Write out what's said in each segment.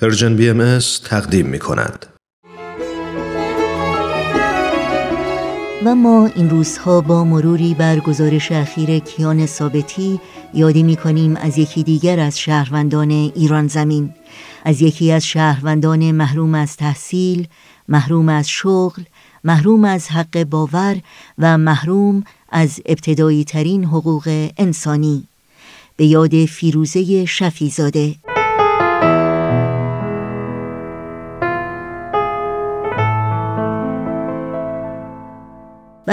Persian BM تقدیم می کند. و ما این روزها با مروری بر گزارش اخیر کیان ثابتی یادی می کنیم از یکی دیگر از شهروندان ایران زمین. از یکی از شهروندان محروم از تحصیل محروم از شغل محروم از حق باور و محروم از ابتدایی ترین حقوق انسانی. به یاد فیروزه شفیزاده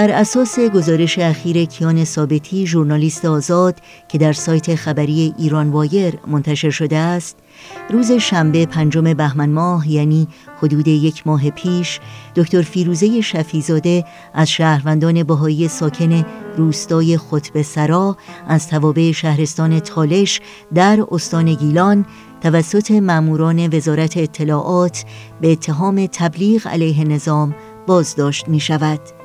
بر اساس گزارش اخیر کیان ثابتی ژورنالیست آزاد که در سایت خبری ایران وایر منتشر شده است روز شنبه پنجم بهمن ماه یعنی حدود یک ماه پیش دکتر فیروزه شفیزاده از شهروندان بهایی ساکن روستای خطب سرا از توابع شهرستان تالش در استان گیلان توسط ماموران وزارت اطلاعات به اتهام تبلیغ علیه نظام بازداشت می شود.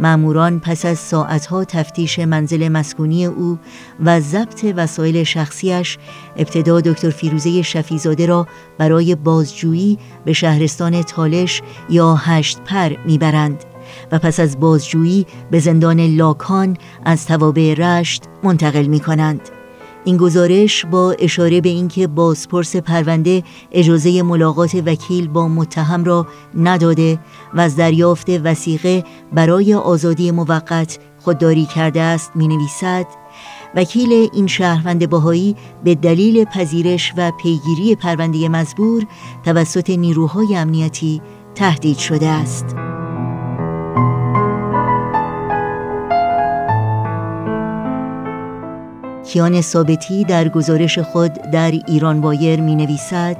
ماموران پس از ساعتها تفتیش منزل مسکونی او و ضبط وسایل شخصیش ابتدا دکتر فیروزه شفیزاده را برای بازجویی به شهرستان تالش یا هشت پر می‌برند و پس از بازجویی به زندان لاکان از توابع رشت منتقل می کنند. این گزارش با اشاره به اینکه بازپرس پرونده اجازه ملاقات وکیل با متهم را نداده و از دریافت وسیقه برای آزادی موقت خودداری کرده است می نویسد وکیل این شهروند باهایی به دلیل پذیرش و پیگیری پرونده مزبور توسط نیروهای امنیتی تهدید شده است. کیان ثابتی در گزارش خود در ایران وایر می نویسد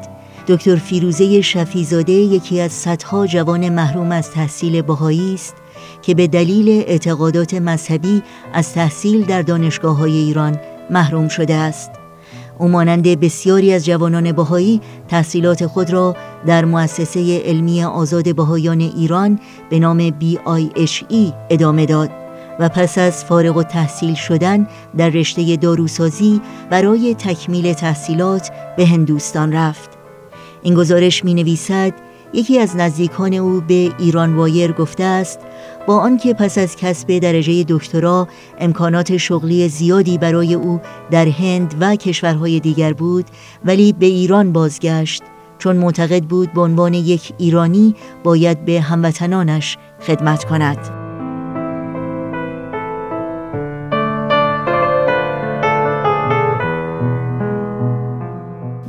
دکتر فیروزه شفیزاده یکی از صدها جوان محروم از تحصیل بهایی است که به دلیل اعتقادات مذهبی از تحصیل در دانشگاه های ایران محروم شده است. او مانند بسیاری از جوانان بهایی تحصیلات خود را در مؤسسه علمی آزاد بهایان ایران به نام BIHE ادامه داد. و پس از فارغ و تحصیل شدن در رشته داروسازی برای تکمیل تحصیلات به هندوستان رفت. این گزارش می نویسد یکی از نزدیکان او به ایران وایر گفته است با آنکه پس از کسب درجه دکترا امکانات شغلی زیادی برای او در هند و کشورهای دیگر بود ولی به ایران بازگشت. چون معتقد بود به عنوان یک ایرانی باید به هموطنانش خدمت کند.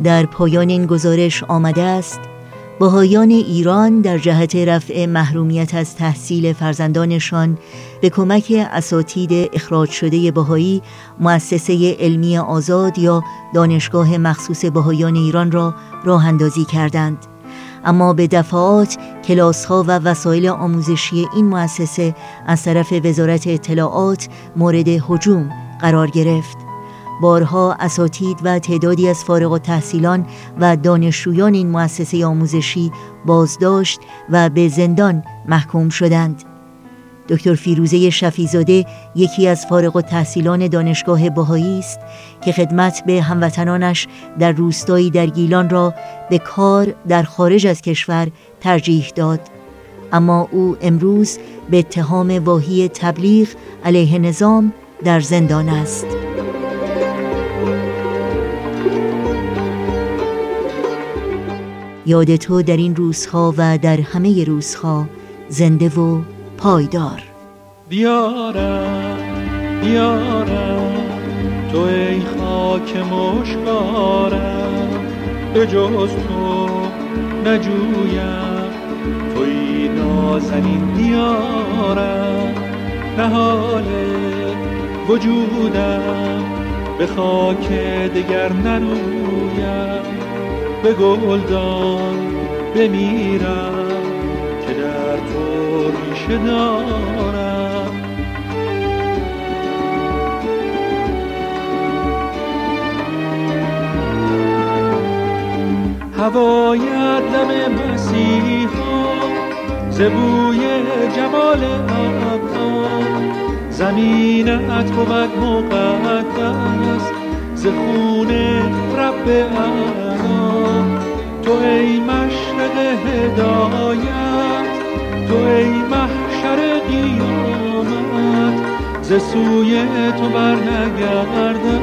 در پایان این گزارش آمده است بهایان ایران در جهت رفع محرومیت از تحصیل فرزندانشان به کمک اساتید اخراج شده بهایی مؤسسه علمی آزاد یا دانشگاه مخصوص بهایان ایران را راه اندازی کردند. اما به دفعات کلاس ها و وسایل آموزشی این مؤسسه از طرف وزارت اطلاعات مورد هجوم قرار گرفت. بارها اساتید و تعدادی از فارغ تحصیلان و دانشجویان این مؤسسه آموزشی بازداشت و به زندان محکوم شدند. دکتر فیروزه شفیزاده یکی از فارغ و تحصیلان دانشگاه بهایی است که خدمت به هموطنانش در روستایی در گیلان را به کار در خارج از کشور ترجیح داد. اما او امروز به اتهام واهی تبلیغ علیه نظام در زندان است. یاد تو در این روزها و در همه روزها زنده و پایدار. بیارم بیارم تو ای خاک مشکارم. به جز تو نجویم توی نازنین دیارم نهال وجودم به خاک دگر نرویم. به گلدان بمیرم که در تو ریشه دارم. هوای دم مسیحا زبوی جمال ابها زمینت بود مقدس ز خون رب تو ای مشرق هدایت تو ای محشر قیامت. ز سوی تو بر نگردم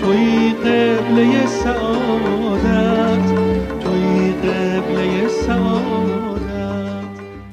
توی قبله سعادت.